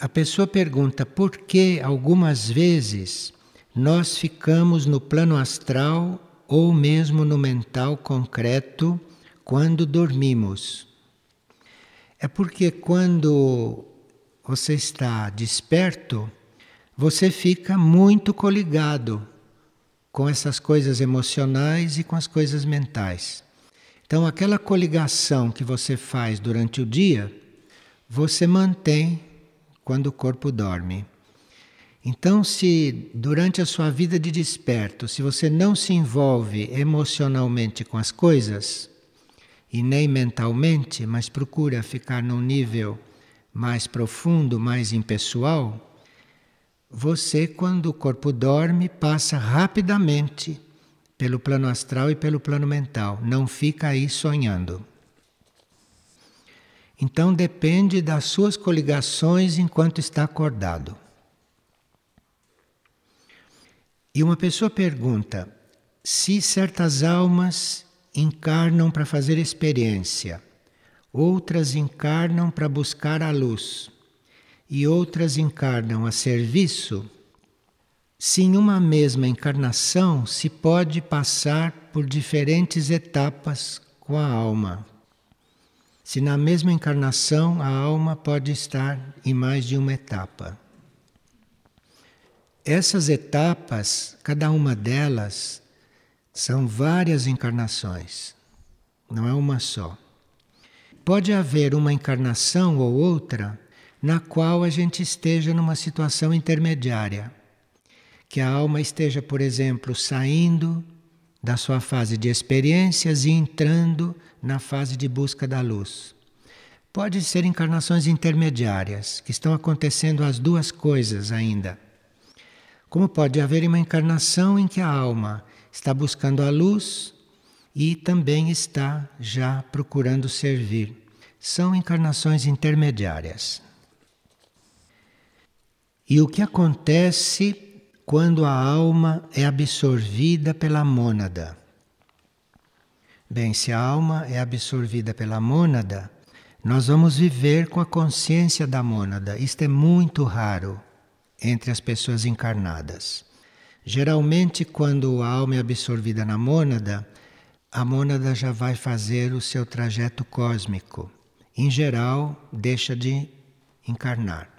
a pessoa pergunta por que algumas vezes nós ficamos no plano astral ou mesmo no mental concreto quando dormimos. É porque quando você está desperto, você fica muito coligado com essas coisas emocionais e com as coisas mentais. Então, aquela coligação que você faz durante o dia, você mantém quando o corpo dorme. Então, se durante a sua vida de desperto, se você não se envolve emocionalmente com as coisas, e nem mentalmente, mas procura ficar num nível mais profundo, mais impessoal, você, quando o corpo dorme, passa rapidamente pelo plano astral e pelo plano mental, não fica aí sonhando. Então depende das suas coligações enquanto está acordado. E uma pessoa pergunta se certas almas encarnam para fazer experiência, outras encarnam para buscar a luz e outras encarnam a serviço. Se em uma mesma encarnação se pode passar por diferentes etapas com a alma. Se na mesma encarnação a alma pode estar em mais de uma etapa. Essas etapas, cada uma delas, são várias encarnações, não é uma só. Pode haver uma encarnação ou outra na qual a gente esteja numa situação intermediária, que a alma esteja, por exemplo, saindo da sua fase de experiências e entrando na fase de busca da luz. Pode ser encarnações intermediárias, que estão acontecendo as duas coisas ainda. Como pode haver uma encarnação em que a alma está buscando a luz e também está já procurando servir. São encarnações intermediárias. E o que acontece quando a alma é absorvida pela mônada? Bem, se a alma é absorvida pela mônada, nós vamos viver com a consciência da mônada. Isto é muito raro entre as pessoas encarnadas. Geralmente, quando a alma é absorvida na mônada, a mônada já vai fazer o seu trajeto cósmico. Em geral, deixa de encarnar.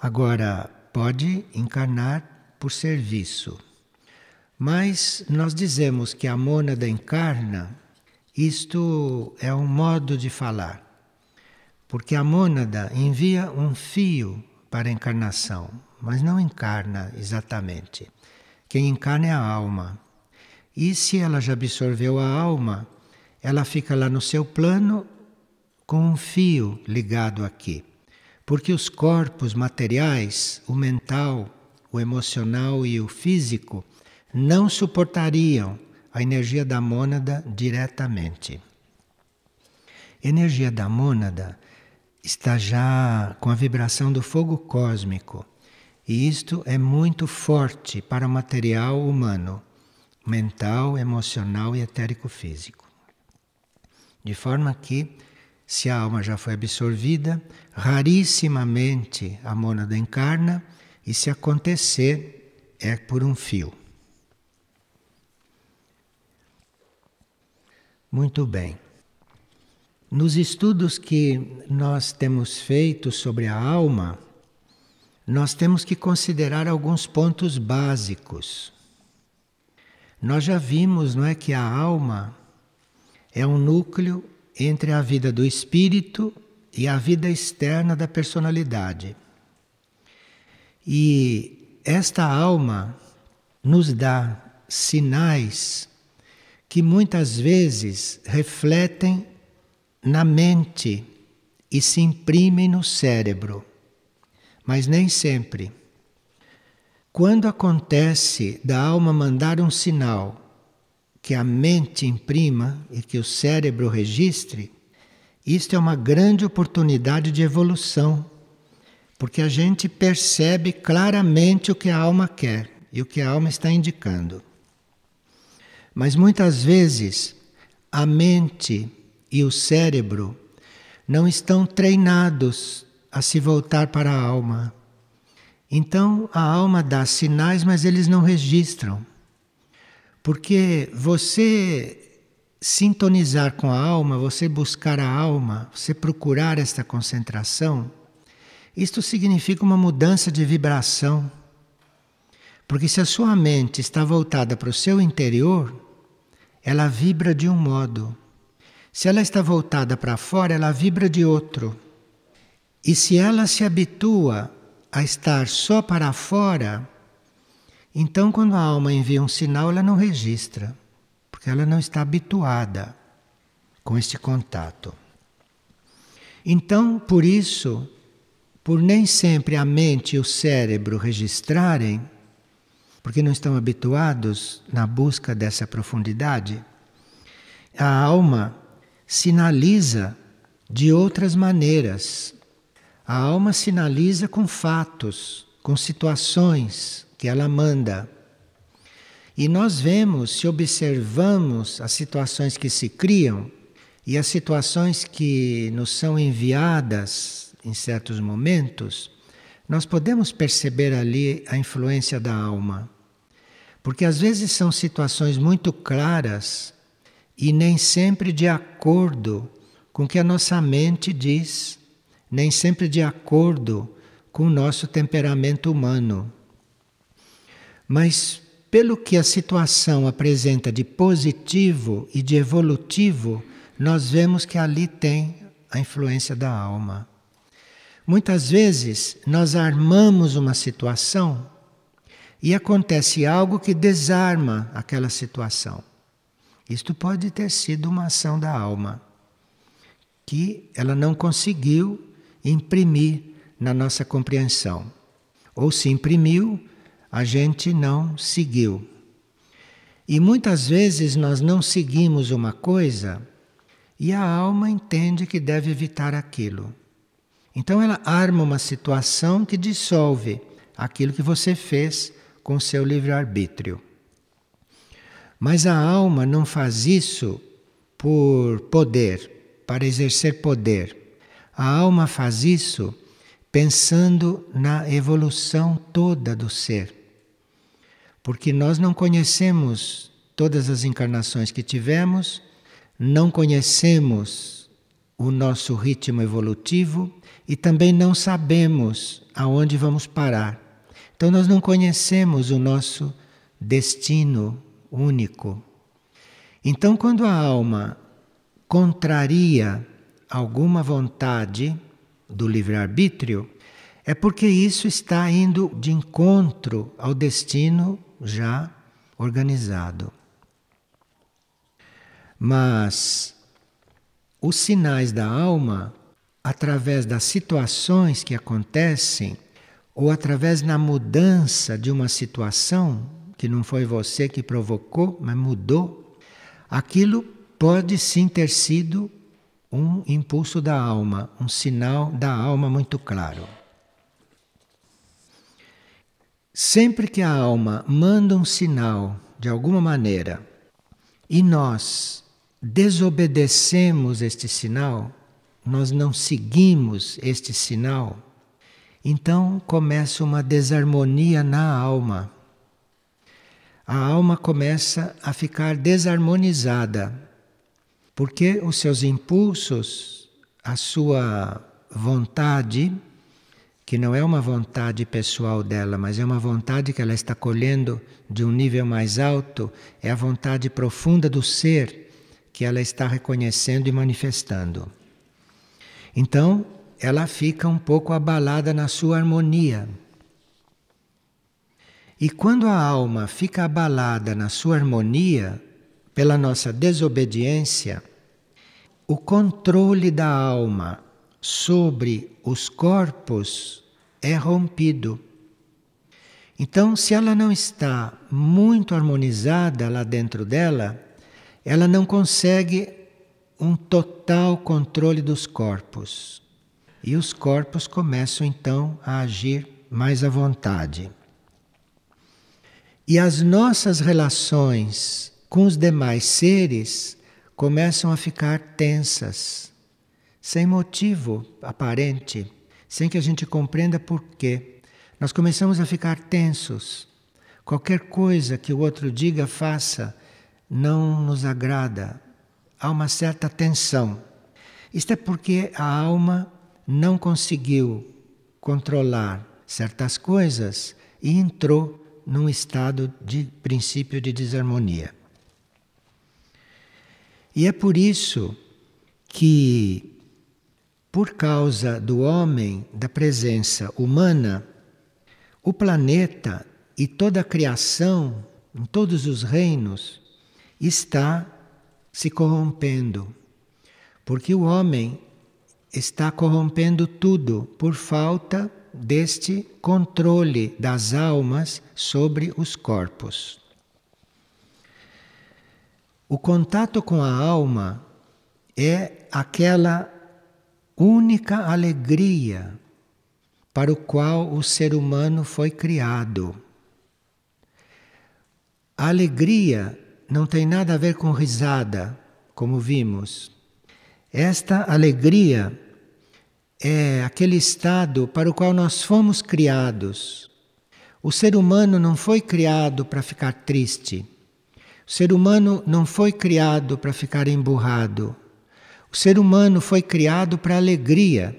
Agora, pode encarnar por serviço. Mas nós dizemos que a mônada encarna, isto é um modo de falar. Porque a mônada envia um fio para a encarnação, mas não encarna exatamente. Quem encarna é a alma. E se ela já absorveu a alma, ela fica lá no seu plano com um fio ligado aqui. Porque os corpos materiais, o mental, o emocional e o físico, não suportariam a energia da mônada diretamente. Energia da mônada está já com a vibração do fogo cósmico. E isto é muito forte para o material humano, mental, emocional e etérico físico. De forma que, se a alma já foi absorvida, rarissimamente a mônada encarna, e se acontecer, é por um fio. Muito bem. Nos estudos que nós temos feito sobre a alma, nós temos que considerar alguns pontos básicos. Nós já vimos, não é, que a alma é um núcleo entre a vida do espírito e a vida externa da personalidade. E esta alma nos dá sinais que muitas vezes refletem na mente e se imprimem no cérebro, mas nem sempre. Quando acontece da alma mandar um sinal que a mente imprima e que o cérebro registre, isto é uma grande oportunidade de evolução, porque a gente percebe claramente o que a alma quer e o que a alma está indicando. Mas muitas vezes a mente e o cérebro não estão treinados a se voltar para a alma. Então a alma dá sinais, mas eles não registram. Porque você sintonizar com a alma, você buscar a alma, você procurar esta concentração, isto significa uma mudança de vibração. Porque se a sua mente está voltada para o seu interior, ela vibra de um modo. Se ela está voltada para fora, ela vibra de outro. E se ela se habitua a estar só para fora, então quando a alma envia um sinal, ela não registra, ela não está habituada com este contato. Então, por isso, por nem sempre a mente e o cérebro registrarem, porque não estão habituados na busca dessa profundidade, a alma sinaliza de outras maneiras. A alma sinaliza com fatos, com situações que ela manda. E nós vemos, se observamos as situações que se criam e as situações que nos são enviadas em certos momentos, nós podemos perceber ali a influência da alma. Porque às vezes são situações muito claras e nem sempre de acordo com o que a nossa mente diz, nem sempre de acordo com o nosso temperamento humano. Mas pelo que a situação apresenta de positivo e de evolutivo, nós vemos que ali tem a influência da alma. Muitas vezes nós armamos uma situação e acontece algo que desarma aquela situação. Isto pode ter sido uma ação da alma, que ela não conseguiu imprimir na nossa compreensão. Ou se imprimiu, a gente não seguiu. E muitas vezes nós não seguimos uma coisa e a alma entende que deve evitar aquilo. Então ela arma uma situação que dissolve aquilo que você fez com seu livre-arbítrio. Mas a alma não faz isso por poder, para exercer poder. A alma faz isso pensando na evolução toda do ser. Porque nós não conhecemos todas as encarnações que tivemos, não conhecemos o nosso ritmo evolutivo e também não sabemos aonde vamos parar. Então nós não conhecemos o nosso destino único. Então, quando a alma contraria alguma vontade do livre-arbítrio, é porque isso está indo de encontro ao destino já organizado. Mas os sinais da alma, através das situações que acontecem, ou através da mudança de uma situação que não foi você que provocou, mas mudou, aquilo pode sim ter sido um impulso da alma, um sinal da alma muito claro. Sempre que a alma manda um sinal de alguma maneira e nós desobedecemos este sinal, nós não seguimos este sinal, então começa uma desarmonia na alma. A alma começa a ficar desarmonizada, porque os seus impulsos, a sua vontade, que não é uma vontade pessoal dela, mas é uma vontade que ela está colhendo de um nível mais alto, é a vontade profunda do ser que ela está reconhecendo e manifestando. Então, ela fica um pouco abalada na sua harmonia. E quando a alma fica abalada na sua harmonia, pela nossa desobediência, o controle da alma sobre os corpos é rompido. Então, se ela não está muito harmonizada lá dentro dela, ela não consegue um total controle dos corpos. E os corpos começam então a agir mais à vontade. E as nossas relações com os demais seres começam a ficar tensas, sem motivo aparente, sem que a gente compreenda por quê. Nós começamos a ficar tensos. Qualquer coisa que o outro diga, faça, não nos agrada. Há uma certa tensão. Isto é porque a alma não conseguiu controlar certas coisas e entrou num estado de princípio de desarmonia. E é por isso que, por causa do homem, da presença humana, o planeta e toda a criação, em todos os reinos, está se corrompendo. Porque o homem está corrompendo tudo por falta deste controle das almas sobre os corpos. O contato com a alma é aquela única alegria para o qual o ser humano foi criado. A alegria não tem nada a ver com risada, como vimos. Esta alegria é aquele estado para o qual nós fomos criados. O ser humano não foi criado para ficar triste. O ser humano não foi criado para ficar emburrado. O ser humano foi criado para alegria.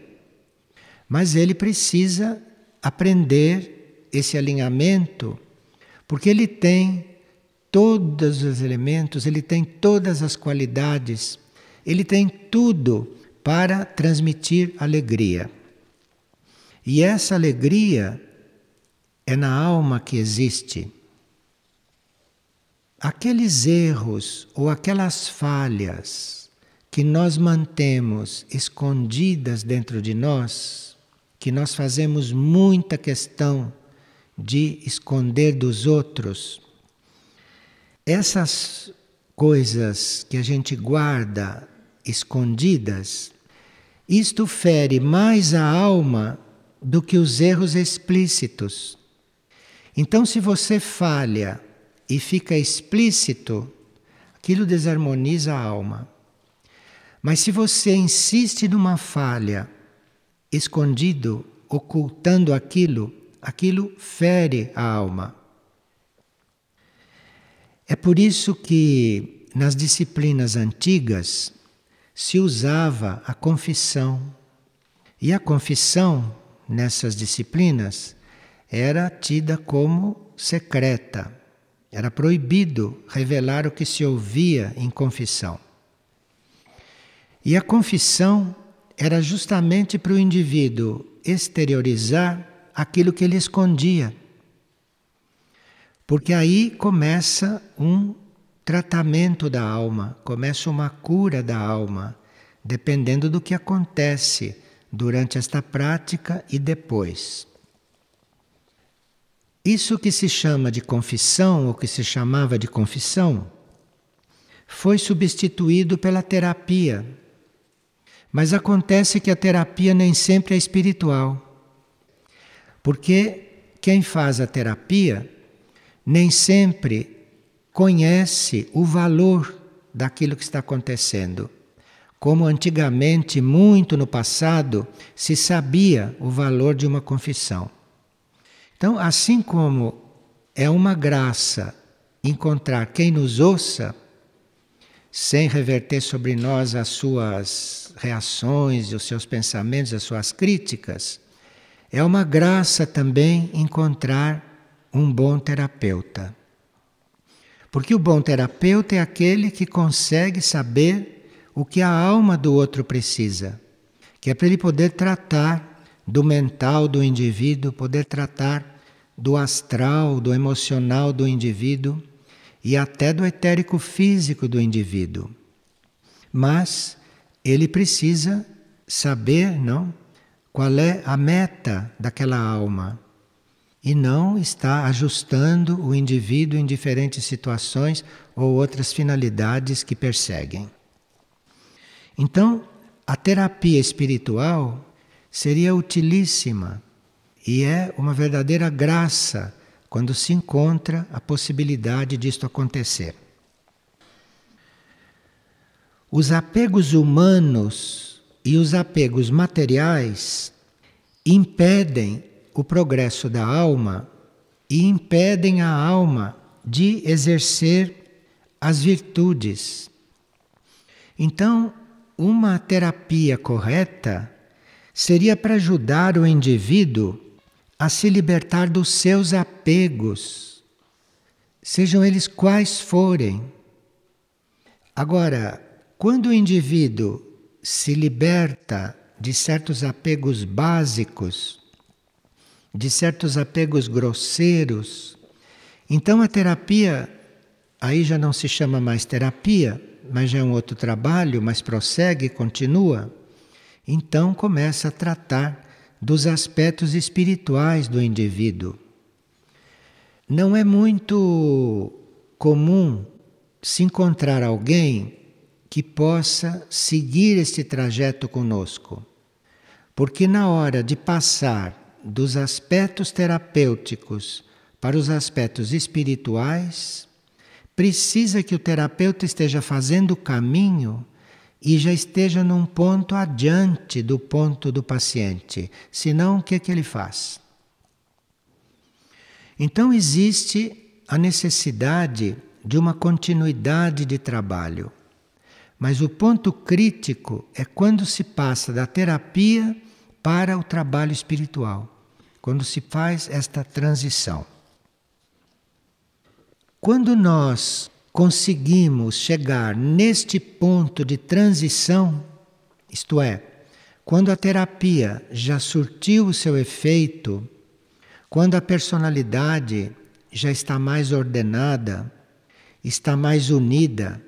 Mas ele precisa aprender esse alinhamento, porque ele tem todos os elementos, ele tem todas as qualidades, ele tem tudo para transmitir alegria. E essa alegria é na alma que existe. Aqueles erros ou aquelas falhas que nós mantemos escondidas dentro de nós, que nós fazemos muita questão de esconder dos outros, essas coisas que a gente guarda escondidas, isto fere mais a alma do que os erros explícitos. Então, se você falha e fica explícito, aquilo desarmoniza a alma. Mas se você insiste numa falha, escondido, ocultando aquilo, aquilo fere a alma. É por isso que nas disciplinas antigas se usava a confissão. E a confissão, nessas disciplinas, era tida como secreta. Era proibido revelar o que se ouvia em confissão. E a confissão era justamente para o indivíduo exteriorizar aquilo que ele escondia. Porque aí começa um tratamento da alma, começa uma cura da alma, dependendo do que acontece durante esta prática e depois. Isso que se chama de confissão, ou que se chamava de confissão, foi substituído pela terapia. Mas acontece que a terapia nem sempre é espiritual. Porque quem faz a terapia nem sempre conhece o valor daquilo que está acontecendo. Como antigamente, muito no passado, se sabia o valor de uma confissão. Então, assim como é uma graça encontrar quem nos ouça, sem reverter sobre nós as suas reações, os seus pensamentos, as suas críticas, é uma graça também encontrar um bom terapeuta. Porque o bom terapeuta é aquele que consegue saber o que a alma do outro precisa, que é para ele poder tratar do mental do indivíduo, poder tratar do astral, do emocional do indivíduo e até do etérico físico do indivíduo. Mas ele precisa saber, não, qual é a meta daquela alma e não está ajustando o indivíduo em diferentes situações ou outras finalidades que perseguem. Então, a terapia espiritual seria utilíssima e é uma verdadeira graça quando se encontra a possibilidade disto acontecer. Os apegos humanos e os apegos materiais impedem o progresso da alma e impedem a alma de exercer as virtudes. Então, uma terapia correta seria para ajudar o indivíduo a se libertar dos seus apegos, sejam eles quais forem. Agora, quando o indivíduo se liberta de certos apegos básicos, de certos apegos grosseiros, então a terapia aí já não se chama mais terapia, mas já é um outro trabalho, mas prossegue, continua. Então começa a tratar dos aspectos espirituais do indivíduo. Não é muito comum se encontrar alguém que possa seguir este trajeto conosco, porque na hora de passar dos aspectos terapêuticos para os aspectos espirituais, precisa que o terapeuta esteja fazendo o caminho e já esteja num ponto adiante do ponto do paciente. Senão, o que, é que ele faz? Então, existe a necessidade de uma continuidade de trabalho. Mas o ponto crítico é quando se passa da terapia para o trabalho espiritual, quando se faz esta transição. Quando nós conseguimos chegar neste ponto de transição, isto é, quando a terapia já surtiu o seu efeito, quando a personalidade já está mais ordenada, está mais unida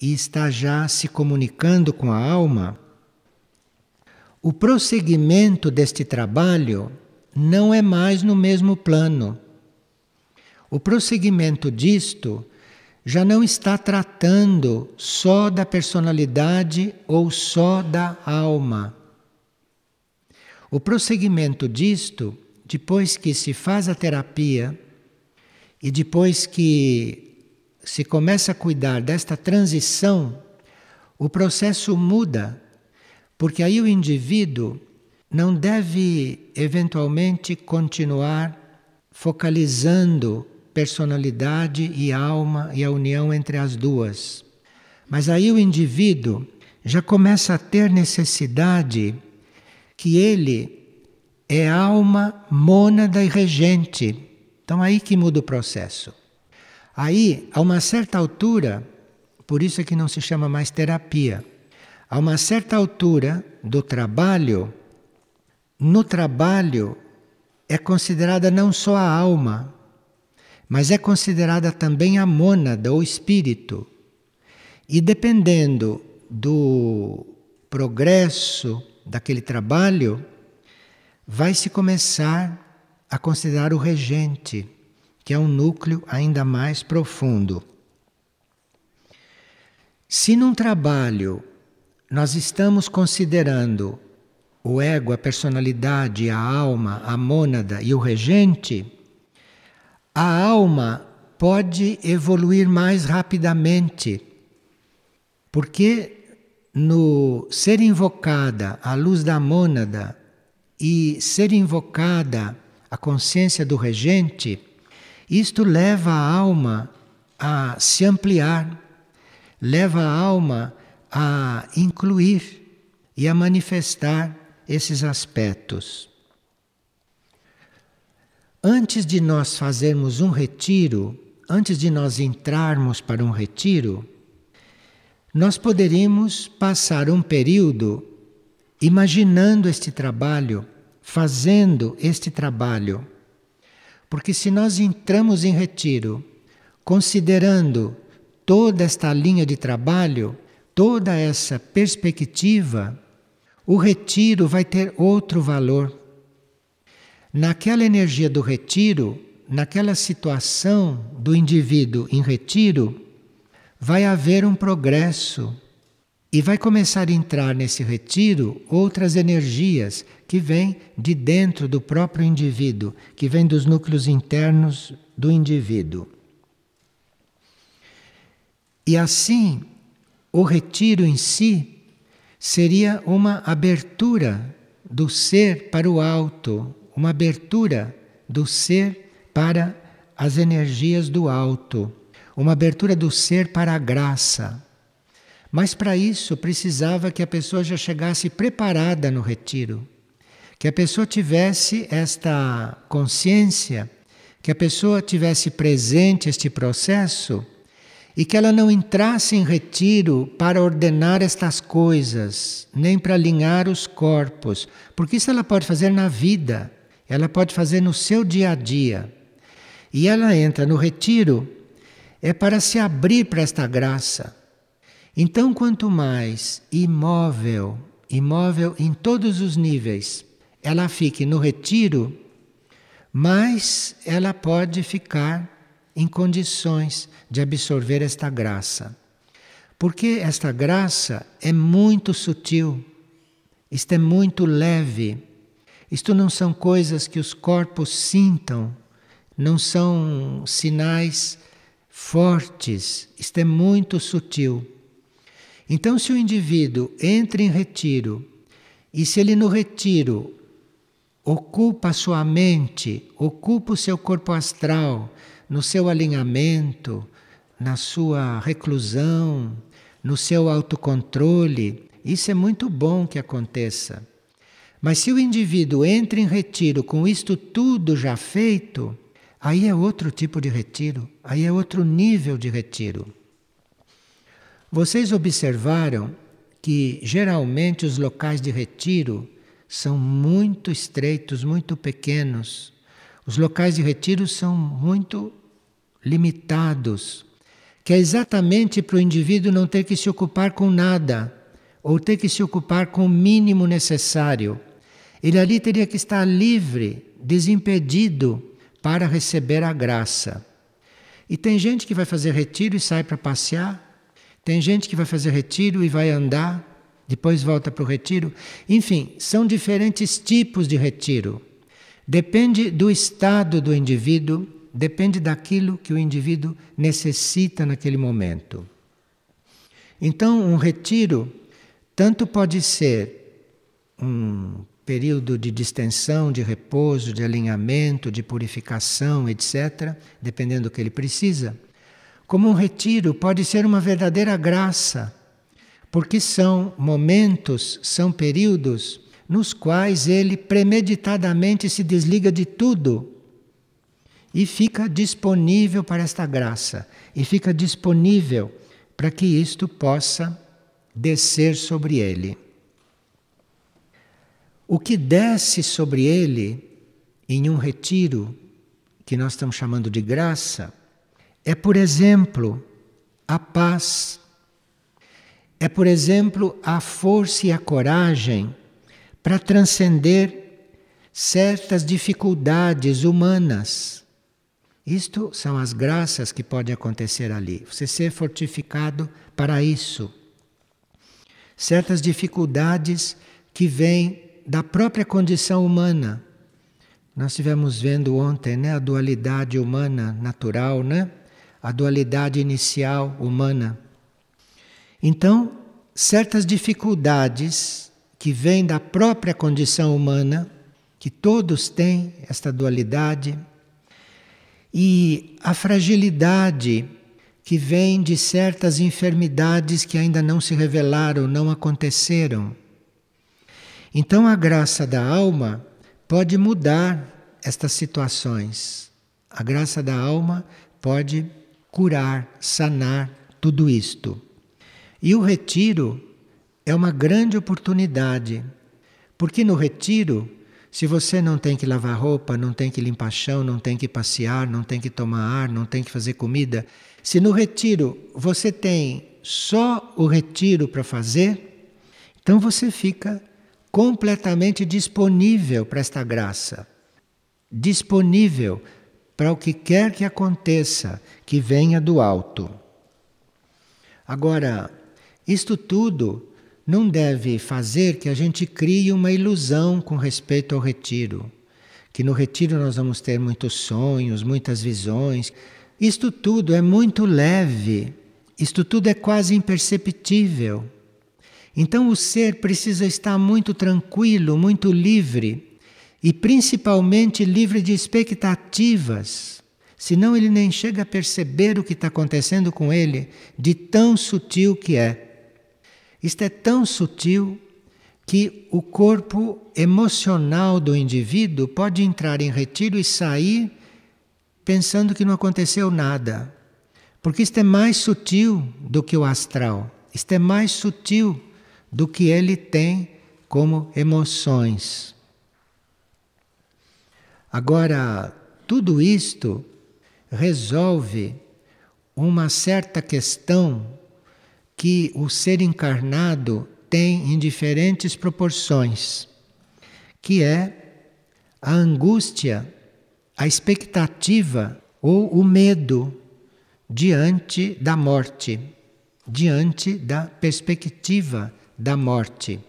e está já se comunicando com a alma, o prosseguimento deste trabalho não é mais no mesmo plano. O prosseguimento disto já não está tratando só da personalidade ou só da alma. O prosseguimento disto, depois que se faz a terapia e depois que se começa a cuidar desta transição, o processo muda, porque aí o indivíduo não deve eventualmente continuar focalizando personalidade e alma e a união entre as duas. Mas aí o indivíduo já começa a ter necessidade que ele é alma mônada e regente. Então aí que muda o processo. Aí, a uma certa altura, por isso é que não se chama mais terapia. A uma certa altura do trabalho, no trabalho é considerada não só a alma, mas é considerada também a mônada ou espírito. E dependendo do progresso daquele trabalho, vai se começar a considerar o regente, que é um núcleo ainda mais profundo. Se num trabalho nós estamos considerando o ego, a personalidade, a alma, a mônada e o regente, a alma pode evoluir mais rapidamente, porque no ser invocada a luz da mônada e ser invocada a consciência do regente, isto leva a alma a se ampliar, leva a alma a incluir e a manifestar esses aspectos. Antes de nós fazermos um retiro, antes de nós entrarmos para um retiro, nós poderíamos passar um período imaginando este trabalho, fazendo este trabalho. Porque se nós entramos em retiro considerando toda esta linha de trabalho, toda essa perspectiva, o retiro vai ter outro valor naquela energia do retiro, naquela situação do indivíduo em retiro, vai haver um progresso e vai começar a entrar nesse retiro outras energias que vêm de dentro do próprio indivíduo, que vêm dos núcleos internos do indivíduo. E assim, o retiro em si seria uma abertura do ser para o alto, uma abertura do ser para as energias do alto, uma abertura do ser para a graça. Mas para isso precisava que a pessoa já chegasse preparada no retiro, que a pessoa tivesse esta consciência, que a pessoa tivesse presente este processo e que ela não entrasse em retiro para ordenar estas coisas, nem para alinhar os corpos, porque isso ela pode fazer na vida, ela pode fazer no seu dia a dia. E ela entra no retiro é para se abrir para esta graça. Então, quanto mais imóvel, imóvel em todos os níveis, ela fique no retiro, mais ela pode ficar em condições de absorver esta graça. Porque esta graça é muito sutil, isto é muito leve, isto não são coisas que os corpos sintam, não são sinais fortes, isto é muito sutil. Então, se o indivíduo entra em retiro e se ele no retiro ocupa a sua mente, ocupa o seu corpo astral, no seu alinhamento, na sua reclusão, no seu autocontrole. Isso é muito bom que aconteça. Mas se o indivíduo entra em retiro com isto tudo já feito, aí é outro tipo de retiro, aí é outro nível de retiro. Vocês observaram que geralmente os locais de retiro são muito estreitos, muito pequenos. Os locais de retiro são muito limitados, que é exatamente para o indivíduo não ter que se ocupar com nada, ou ter que se ocupar com o mínimo necessário. Ele ali teria que estar livre, desimpedido para receber a graça. E tem gente que vai fazer retiro e sai para passear, tem gente que vai fazer retiro e vai andar, depois volta para o retiro. Enfim, são diferentes tipos de retiro. Depende do estado do indivíduo, depende daquilo que o indivíduo necessita naquele momento. Então, um retiro tanto pode ser um período de distensão, de repouso, de alinhamento, de purificação, etc., dependendo do que ele precisa, como um retiro pode ser uma verdadeira graça, porque são momentos, são períodos nos quais ele premeditadamente se desliga de tudo e fica disponível para esta graça, e fica disponível para que isto possa descer sobre ele. O que desce sobre ele em um retiro, que nós estamos chamando de graça, é, por exemplo, a paz, é, por exemplo, a força e a coragem para transcender certas dificuldades humanas isto são as graças que podem acontecer ali. Você ser fortificado para isso. Certas dificuldades que vêm da própria condição humana. Nós estivemos vendo ontem né, a dualidade humana natural, né? a dualidade inicial humana. Então, certas dificuldades que vêm da própria condição humana, que todos têm esta dualidade, e a fragilidade que vem de certas enfermidades que ainda não se revelaram, não aconteceram. Então a graça da alma pode mudar estas situações. A graça da alma pode curar, sanar tudo isto. E o retiro é uma grande oportunidade, porque no retiro se você não tem que lavar roupa, não tem que limpar chão, não tem que passear, não tem que tomar ar, não tem que fazer comida, se no retiro você tem só o retiro para fazer, então você fica completamente disponível para esta graça. Disponível para o que quer que aconteça, que venha do alto. Agora, isto tudo não deve fazer que a gente crie uma ilusão com respeito ao retiro. Que no retiro nós vamos ter muitos sonhos, muitas visões. Isto tudo é muito leve, isto tudo é quase imperceptível. Então o ser precisa estar muito tranquilo, muito livre e principalmente livre de expectativas. Senão ele nem chega a perceber o que está acontecendo com ele, de tão sutil que é. Isto é tão sutil que o corpo emocional do indivíduo pode entrar em retiro e sair pensando que não aconteceu nada. Porque isto é mais sutil do que o astral. Isto é mais sutil do que ele tem como emoções. Agora, tudo isto resolve uma certa questão que o ser encarnado tem em diferentes proporções, que é a angústia, a expectativa ou o medo diante da morte, diante da perspectiva da morte.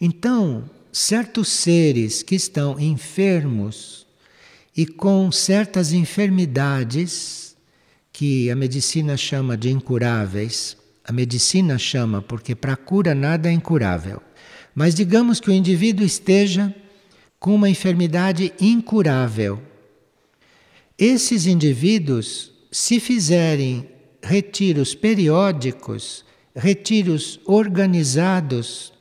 Então, certos seres que estão enfermos e com certas enfermidades que a medicina chama de incuráveis, a medicina chama porque para cura nada é incurável. Mas digamos que o indivíduo esteja com uma enfermidade incurável. Esses indivíduos, se fizerem retiros periódicos, retiros organizados,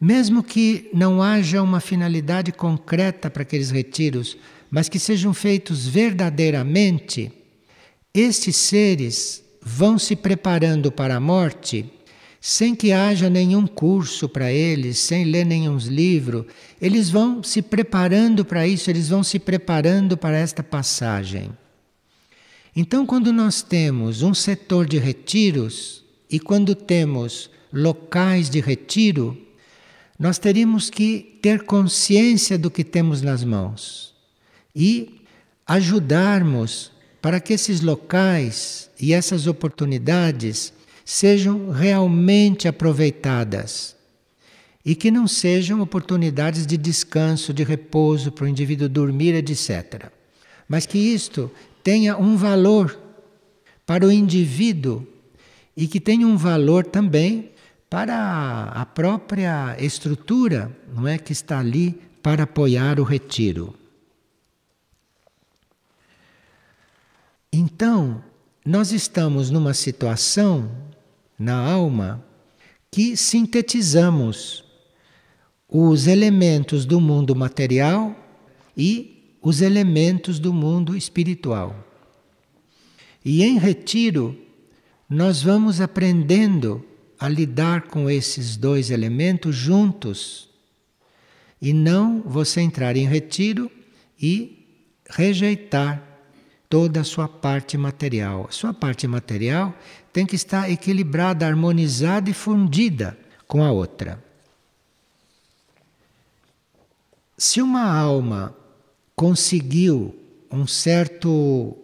mesmo que não haja uma finalidade concreta para aqueles retiros, mas que sejam feitos verdadeiramente, estes seres vão se preparando para a morte sem que haja nenhum curso para eles, sem ler nenhum livro. Eles vão se preparando para isso, eles vão se preparando para esta passagem. Então, quando nós temos um setor de retiros, e quando temos locais de retiro, nós teríamos que ter consciência do que temos nas mãos e ajudarmos para que esses locais e essas oportunidades sejam realmente aproveitadas e que não sejam oportunidades de descanso, de repouso para o indivíduo dormir, etc. Mas que isto tenha um valor para o indivíduo e que tem um valor também para a própria estrutura, não é que está ali para apoiar o retiro. Então, nós estamos numa situação na alma que sintetizamos os elementos do mundo material e os elementos do mundo espiritual. E em retiro, nós vamos aprendendo a lidar com esses dois elementos juntos e não você entrar em retiro e rejeitar toda a sua parte material. Sua parte material tem que estar equilibrada, harmonizada e fundida com a outra. Se uma alma conseguiu um certo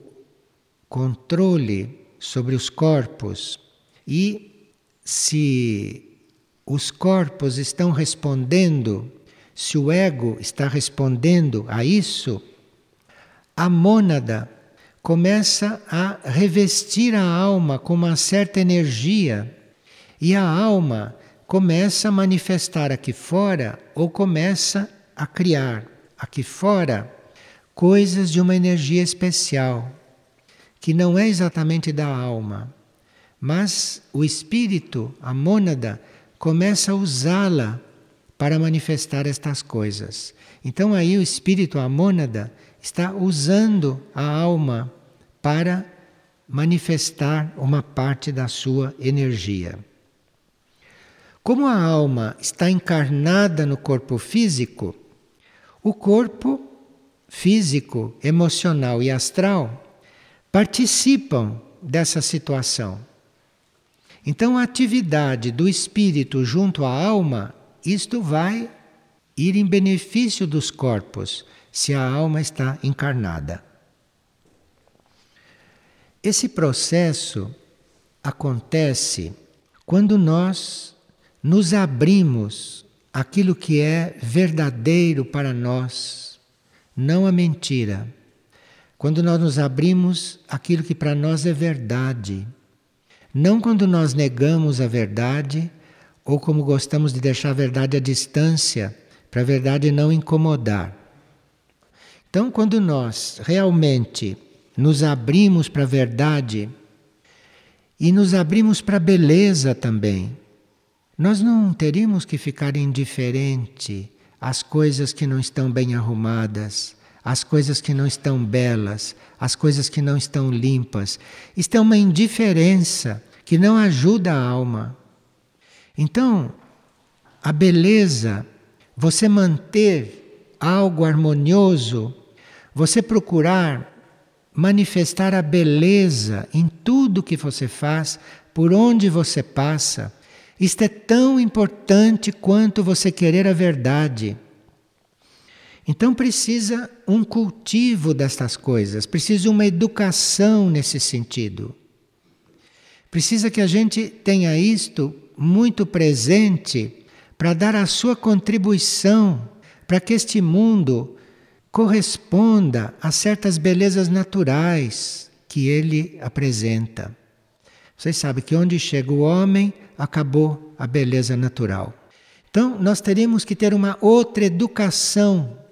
controle sobre os corpos. E se os corpos estão respondendo, se o ego está respondendo a isso, a mônada começa a revestir a alma com uma certa energia e a alma começa a manifestar aqui fora ou começa a criar aqui fora coisas de uma energia especial que não é exatamente da alma, mas o espírito, a mônada, começa a usá-la para manifestar estas coisas. Então aí o espírito, a mônada, está usando a alma para manifestar uma parte da sua energia. Como a alma está encarnada no corpo físico, o corpo físico, emocional e astral participam dessa situação. Então, a atividade do espírito junto à alma, isto vai ir em benefício dos corpos, se a alma está encarnada. Esse processo acontece quando nós nos abrimos aquilo que é verdadeiro para nós, não a mentira quando nós nos abrimos aquilo que para nós é verdade. Não quando nós negamos a verdade ou como gostamos de deixar a verdade à distância, para a verdade não incomodar. Então, quando nós realmente nos abrimos para a verdade e nos abrimos para a beleza também, nós não teríamos que ficar indiferente às coisas que não estão bem arrumadas, às coisas que não estão belas, às coisas que não estão limpas. Isto é uma indiferença que não ajuda a alma. Então, a beleza, você manter algo harmonioso, você procurar manifestar a beleza em tudo que você faz, por onde você passa, isto é tão importante quanto você querer a verdade. Então precisa um cultivo destas coisas, precisa uma educação nesse sentido. Precisa que a gente tenha isto muito presente para dar a sua contribuição para que este mundo corresponda a certas belezas naturais que ele apresenta. Vocês sabem que onde chega o homem, acabou a beleza natural. Então, nós teríamos que ter uma outra educação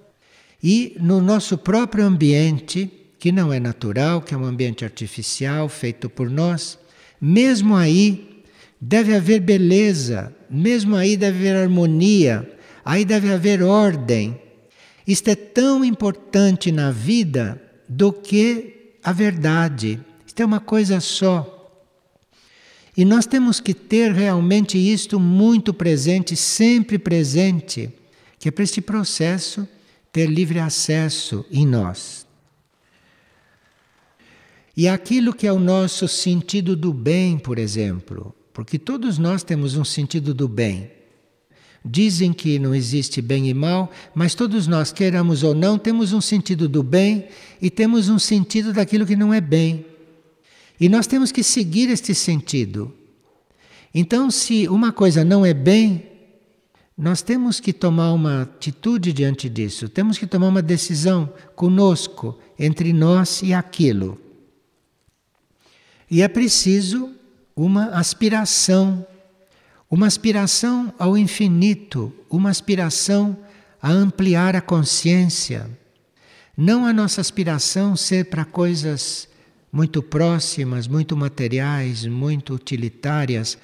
e no nosso próprio ambiente, que não é natural, que é um ambiente artificial feito por nós, mesmo aí deve haver beleza, mesmo aí deve haver harmonia, aí deve haver ordem. Isto é tão importante na vida do que a verdade. Isto é uma coisa só. E nós temos que ter realmente isto muito presente, sempre presente, que é para este processo ter livre acesso em nós. E aquilo que é o nosso sentido do bem, por exemplo, porque todos nós temos um sentido do bem. Dizem que não existe bem e mal, mas todos nós, queiramos ou não, temos um sentido do bem e temos um sentido daquilo que não é bem. E nós temos que seguir este sentido. Então, se uma coisa não é bem, nós temos que tomar uma atitude diante disso, temos que tomar uma decisão conosco, entre nós e aquilo. E é preciso uma aspiração, uma aspiração ao infinito, uma aspiração a ampliar a consciência. Não a nossa aspiração ser para coisas muito próximas, muito materiais, muito utilitárias,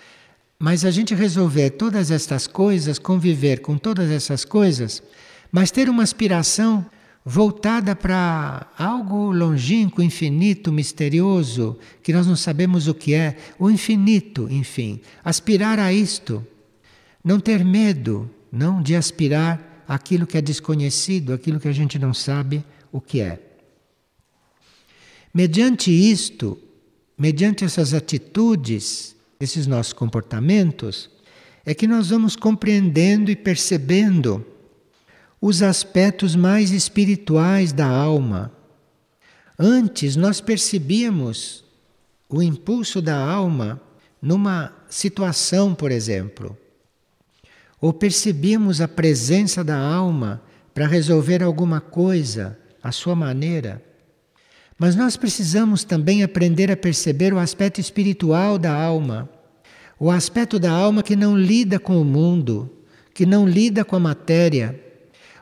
mas a gente resolver todas estas coisas, conviver com todas essas coisas, mas ter uma aspiração voltada para algo longínquo, infinito, misterioso, que nós não sabemos o que é, o infinito, enfim, aspirar a isto, não ter medo, não de aspirar aquilo que é desconhecido, aquilo que a gente não sabe o que é. Mediante isto, mediante essas atitudes, esses nossos comportamentos, é que nós vamos compreendendo e percebendo os aspectos mais espirituais da alma. Antes nós percebíamos o impulso da alma numa situação, por exemplo, ou percebíamos a presença da alma para resolver alguma coisa à sua maneira. Mas nós precisamos também aprender a perceber o aspecto espiritual da alma, o aspecto da alma que não lida com o mundo, que não lida com a matéria,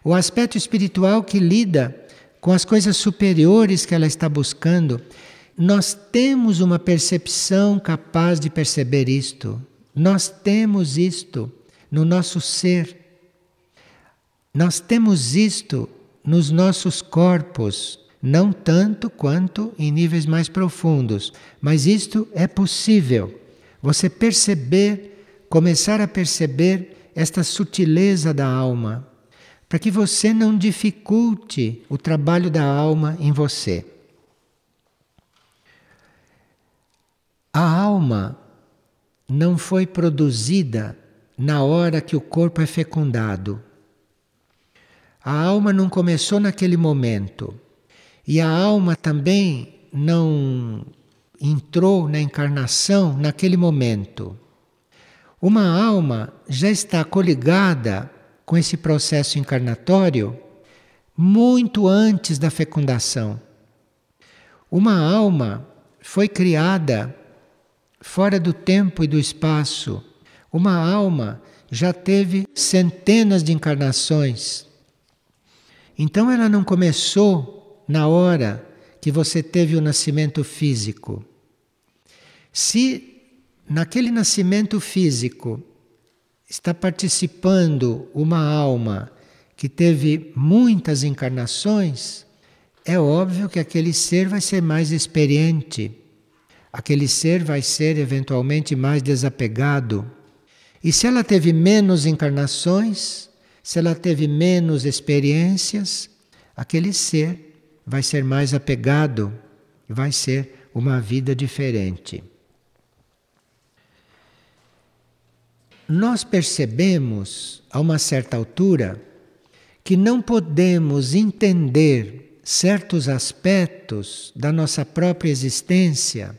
o aspecto espiritual que lida com as coisas superiores que ela está buscando. Nós temos uma percepção capaz de perceber isto. Nós temos isto no nosso ser. Nós temos isto nos nossos corpos não tanto quanto em níveis mais profundos, mas isto é possível. Você perceber, começar a perceber esta sutileza da alma, para que você não dificulte o trabalho da alma em você. A alma não foi produzida na hora que o corpo é fecundado. A alma não começou naquele momento. E a alma também não entrou na encarnação naquele momento. Uma alma já está coligada com esse processo encarnatório muito antes da fecundação. Uma alma foi criada fora do tempo e do espaço. Uma alma já teve centenas de encarnações. Então ela não começou na hora que você teve o nascimento físico. Se naquele nascimento físico está participando uma alma que teve muitas encarnações, é óbvio que aquele ser vai ser mais experiente, aquele ser vai ser eventualmente mais desapegado. E se ela teve menos encarnações, se ela teve menos experiências, aquele ser vai ser mais apegado, vai ser uma vida diferente. Nós percebemos, a uma certa altura, que não podemos entender certos aspectos da nossa própria existência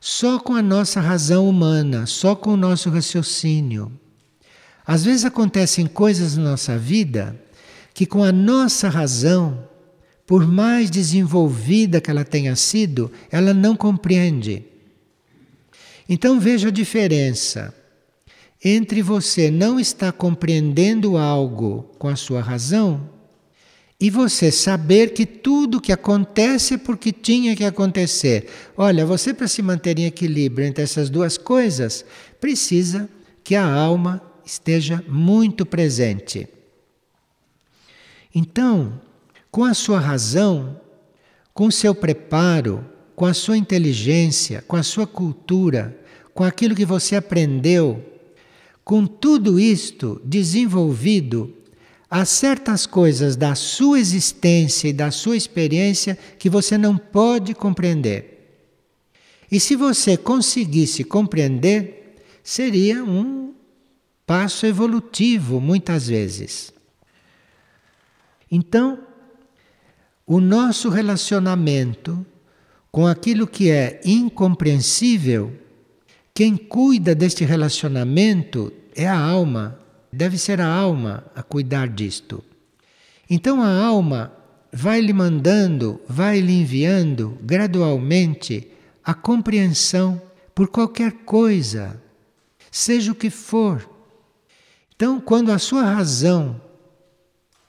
só com a nossa razão humana, só com o nosso raciocínio. Às vezes acontecem coisas na nossa vida que, com a nossa razão, por mais desenvolvida que ela tenha sido, ela não compreende. Então veja a diferença entre você não estar compreendendo algo com a sua razão e você saber que tudo que acontece é porque tinha que acontecer. Olha, você para se manter em equilíbrio entre essas duas coisas, precisa que a alma esteja muito presente. Então, com a sua razão, com o seu preparo, com a sua inteligência, com a sua cultura, com aquilo que você aprendeu, com tudo isto desenvolvido, há certas coisas da sua existência e da sua experiência que você não pode compreender. E se você conseguisse compreender, seria um passo evolutivo, muitas vezes. Então, o nosso relacionamento com aquilo que é incompreensível quem cuida deste relacionamento é a alma, deve ser a alma a cuidar disto. Então a alma vai lhe mandando, vai lhe enviando gradualmente a compreensão por qualquer coisa, seja o que for. Então, quando a sua razão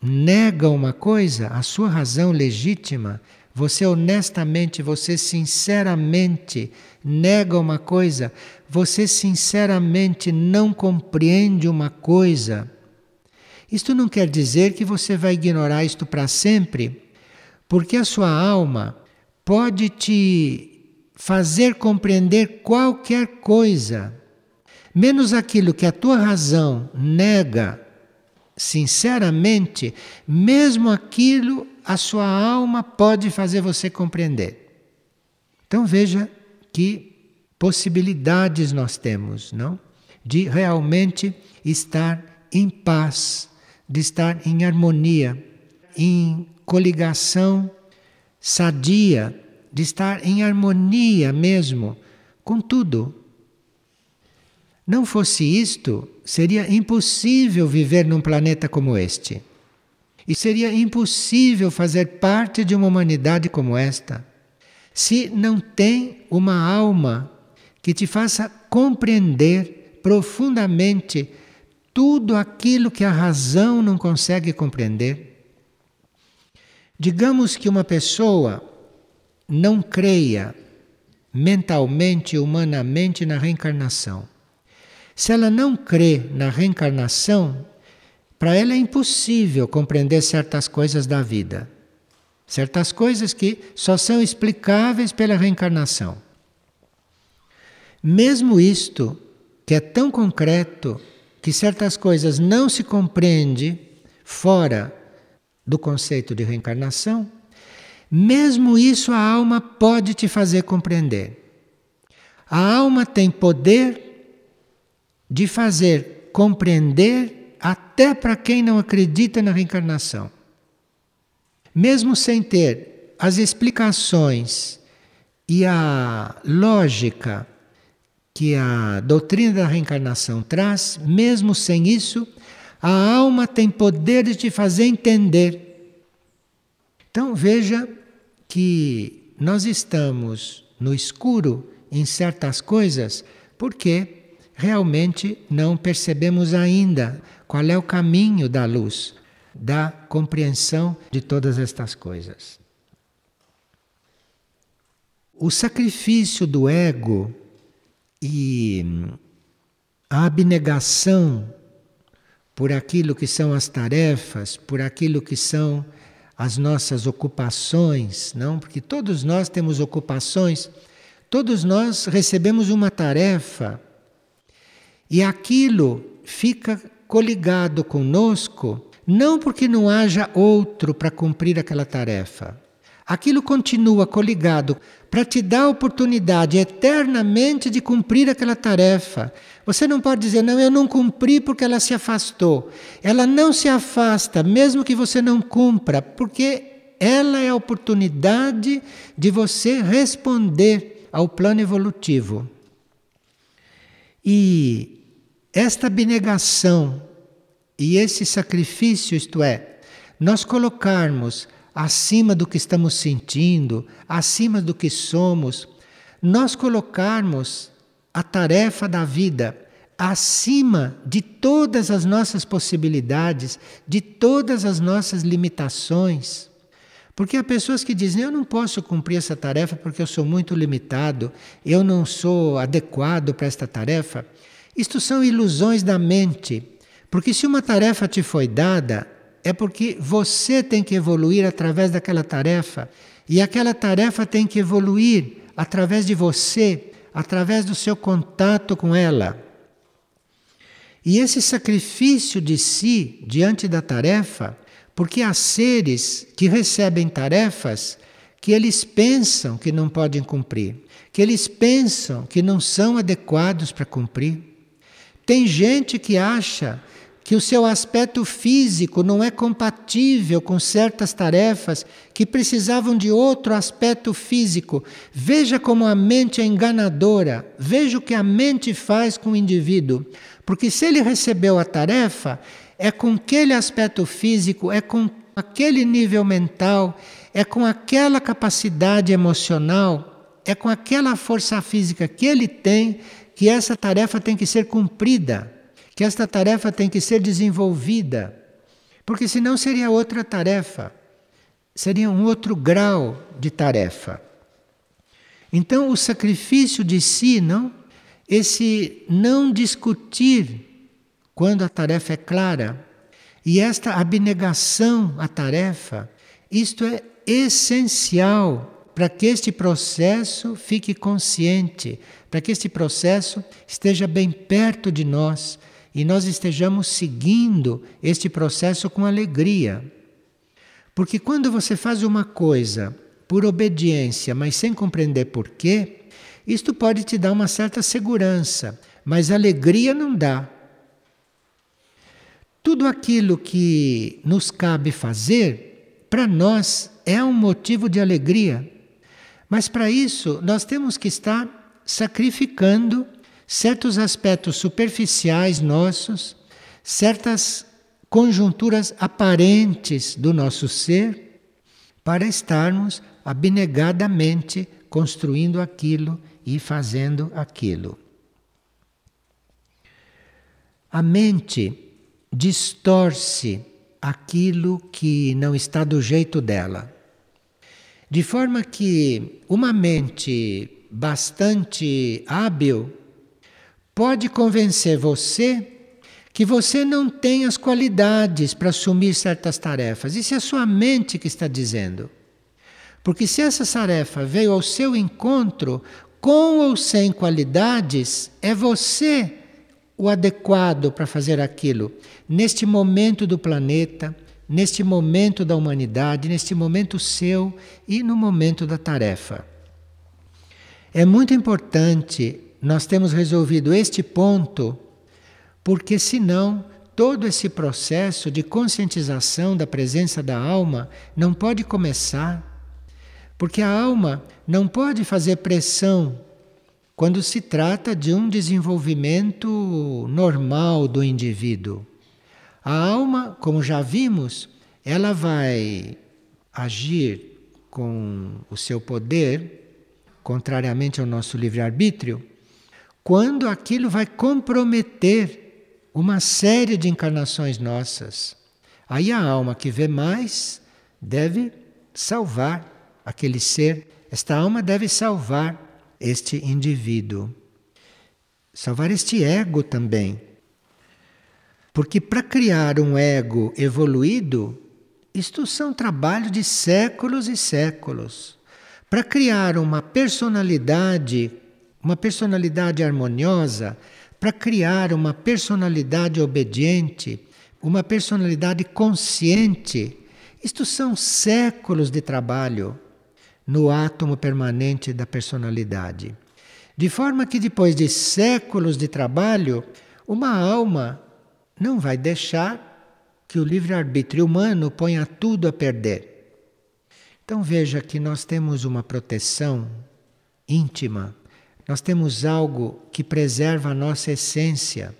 nega uma coisa, a sua razão legítima, você honestamente, você sinceramente nega uma coisa, você sinceramente não compreende uma coisa. Isto não quer dizer que você vai ignorar isto para sempre, porque a sua alma pode te fazer compreender qualquer coisa, menos aquilo que a tua razão nega sinceramente, mesmo aquilo a sua alma pode fazer você compreender. Então veja que possibilidades nós temos, não? De realmente estar em paz, de estar em harmonia, em coligação sadia, de estar em harmonia mesmo com tudo. Não fosse isto, seria impossível viver num planeta como este. E seria impossível fazer parte de uma humanidade como esta se não tem uma alma que te faça compreender profundamente tudo aquilo que a razão não consegue compreender. Digamos que uma pessoa não creia mentalmente, humanamente na reencarnação. Se ela não crê na reencarnação, para ela é impossível compreender certas coisas da vida. Certas coisas que só são explicáveis pela reencarnação. Mesmo isto, que é tão concreto, que certas coisas não se compreende fora do conceito de reencarnação, mesmo isso a alma pode te fazer compreender. A alma tem poder de fazer compreender até para quem não acredita na reencarnação. Mesmo sem ter as explicações e a lógica que a doutrina da reencarnação traz, mesmo sem isso, a alma tem poder de fazer entender. Então veja que nós estamos no escuro em certas coisas porque realmente não percebemos ainda qual é o caminho da luz, da compreensão de todas estas coisas. O sacrifício do ego e a abnegação por aquilo que são as tarefas, por aquilo que são as nossas ocupações, não? Porque todos nós temos ocupações, todos nós recebemos uma tarefa e aquilo fica coligado conosco, não porque não haja outro para cumprir aquela tarefa. Aquilo continua coligado para te dar a oportunidade eternamente de cumprir aquela tarefa. Você não pode dizer, não, eu não cumpri porque ela se afastou. Ela não se afasta, mesmo que você não cumpra, porque ela é a oportunidade de você responder ao plano evolutivo. E esta abnegação e esse sacrifício, isto é, nós colocarmos acima do que estamos sentindo, acima do que somos, nós colocarmos a tarefa da vida acima de todas as nossas possibilidades, de todas as nossas limitações. Porque há pessoas que dizem: eu não posso cumprir essa tarefa porque eu sou muito limitado, eu não sou adequado para esta tarefa. Isto são ilusões da mente, porque se uma tarefa te foi dada, é porque você tem que evoluir através daquela tarefa, e aquela tarefa tem que evoluir através de você, através do seu contato com ela. E esse sacrifício de si diante da tarefa, porque há seres que recebem tarefas que eles pensam que não podem cumprir, que eles pensam que não são adequados para cumprir. Tem gente que acha que o seu aspecto físico não é compatível com certas tarefas que precisavam de outro aspecto físico. Veja como a mente é enganadora. Veja o que a mente faz com o indivíduo. Porque se ele recebeu a tarefa, é com aquele aspecto físico, é com aquele nível mental, é com aquela capacidade emocional, é com aquela força física que ele tem que essa tarefa tem que ser cumprida, que esta tarefa tem que ser desenvolvida, porque senão seria outra tarefa, seria um outro grau de tarefa. Então, o sacrifício de si, não? Esse não discutir quando a tarefa é clara, e esta abnegação à tarefa, isto é essencial para que este processo fique consciente, para que este processo esteja bem perto de nós e nós estejamos seguindo este processo com alegria. Porque quando você faz uma coisa por obediência, mas sem compreender porquê, isto pode te dar uma certa segurança, mas alegria não dá. Tudo aquilo que nos cabe fazer, para nós é um motivo de alegria. Mas para isso, nós temos que estar sacrificando certos aspectos superficiais nossos, certas conjunturas aparentes do nosso ser, para estarmos abnegadamente construindo aquilo e fazendo aquilo. A mente distorce aquilo que não está do jeito dela. De forma que uma mente bastante hábil pode convencer você que você não tem as qualidades para assumir certas tarefas. Isso é a sua mente que está dizendo. Porque se essa tarefa veio ao seu encontro, com ou sem qualidades, é você o adequado para fazer aquilo, neste momento do planeta, neste momento da humanidade, neste momento seu e no momento da tarefa. É muito importante nós termos resolvido este ponto, porque senão todo esse processo de conscientização da presença da alma não pode começar, porque a alma não pode fazer pressão quando se trata de um desenvolvimento normal do indivíduo. A alma, como já vimos, ela vai agir com o seu poder, contrariamente ao nosso livre-arbítrio, quando aquilo vai comprometer uma série de encarnações nossas. Aí a alma que vê mais deve salvar aquele ser, esta alma deve salvar este indivíduo. Salvar este ego também. Porque para criar um ego evoluído, isto são trabalhos de séculos e séculos. Para criar uma personalidade, uma personalidade harmoniosa, para criar uma personalidade obediente, uma personalidade consciente, isto são séculos de trabalho no átomo permanente da personalidade. De forma que depois de séculos de trabalho, uma alma não vai deixar que o livre-arbítrio humano ponha tudo a perder. Então veja que nós temos uma proteção íntima, nós temos algo que preserva a nossa essência,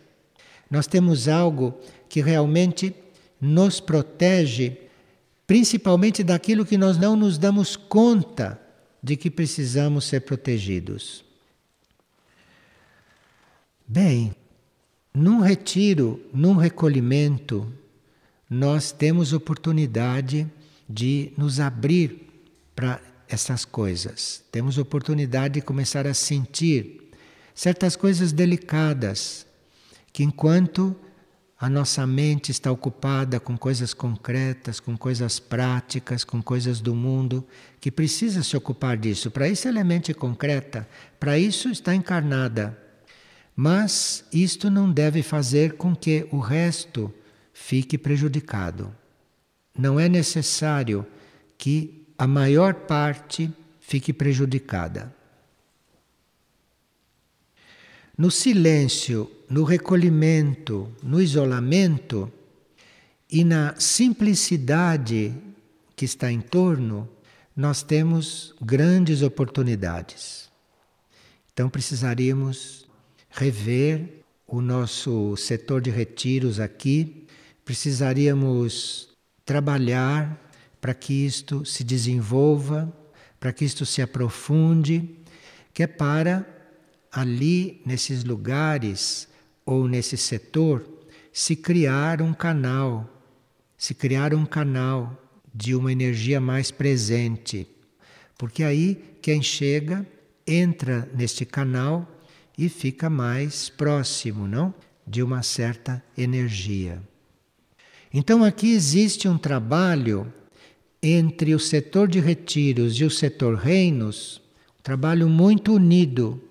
nós temos algo que realmente nos protege principalmente daquilo que nós não nos damos conta de que precisamos ser protegidos. Bem, num retiro, num recolhimento, nós temos oportunidade de nos abrir para essas coisas. Temos oportunidade de começar a sentir certas coisas delicadas que enquanto a nossa mente está ocupada com coisas concretas, com coisas práticas, com coisas do mundo, que precisa se ocupar disso. Para isso ela é mente concreta, para isso está encarnada. Mas isto não deve fazer com que o resto fique prejudicado. Não é necessário que a maior parte fique prejudicada. No silêncio, no recolhimento, no isolamento e na simplicidade que está em torno, nós temos grandes oportunidades. Então precisaríamos rever o nosso setor de retiros aqui, precisaríamos trabalhar para que isto se desenvolva, para que isto se aprofunde, que é para ali nesses lugares ou nesse setor se criar um canal, se criar um canal de uma energia mais presente. Porque aí quem chega entra neste canal e fica mais próximo, não? De uma certa energia. Então aqui existe um trabalho entre o setor de retiros e o setor reinos, um trabalho muito unido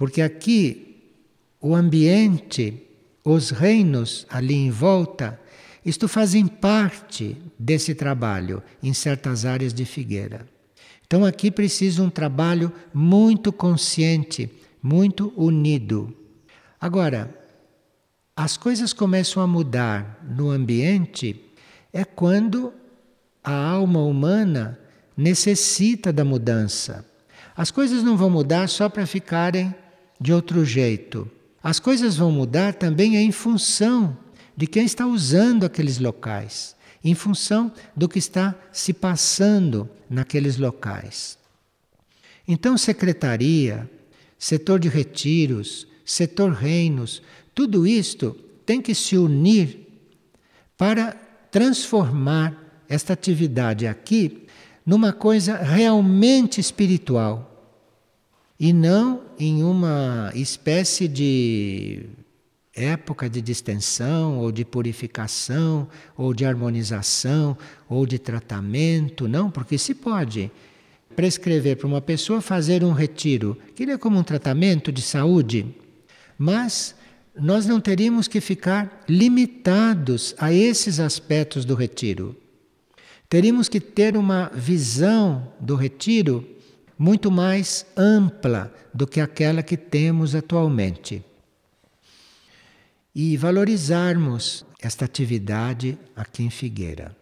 porque aqui o ambiente, os reinos ali em volta, isto fazem parte desse trabalho em certas áreas de Figueira. Então aqui precisa um trabalho muito consciente, muito unido. Agora, as coisas começam a mudar no ambiente é quando a alma humana necessita da mudança. As coisas não vão mudar só para ficarem de outro jeito. As coisas vão mudar também em função de quem está usando aqueles locais, em função do que está se passando naqueles locais. Então, secretaria, setor de retiros, setor reinos, tudo isto tem que se unir para transformar esta atividade aqui numa coisa realmente espiritual e não em uma espécie de época de distensão ou de purificação ou de harmonização ou de tratamento, não, porque se pode prescrever para uma pessoa fazer um retiro, que ele é como um tratamento de saúde, mas nós não teríamos que ficar limitados a esses aspectos do retiro. Teríamos que ter uma visão do retiro muito mais ampla do que aquela que temos atualmente. E valorizarmos esta atividade aqui em Figueira.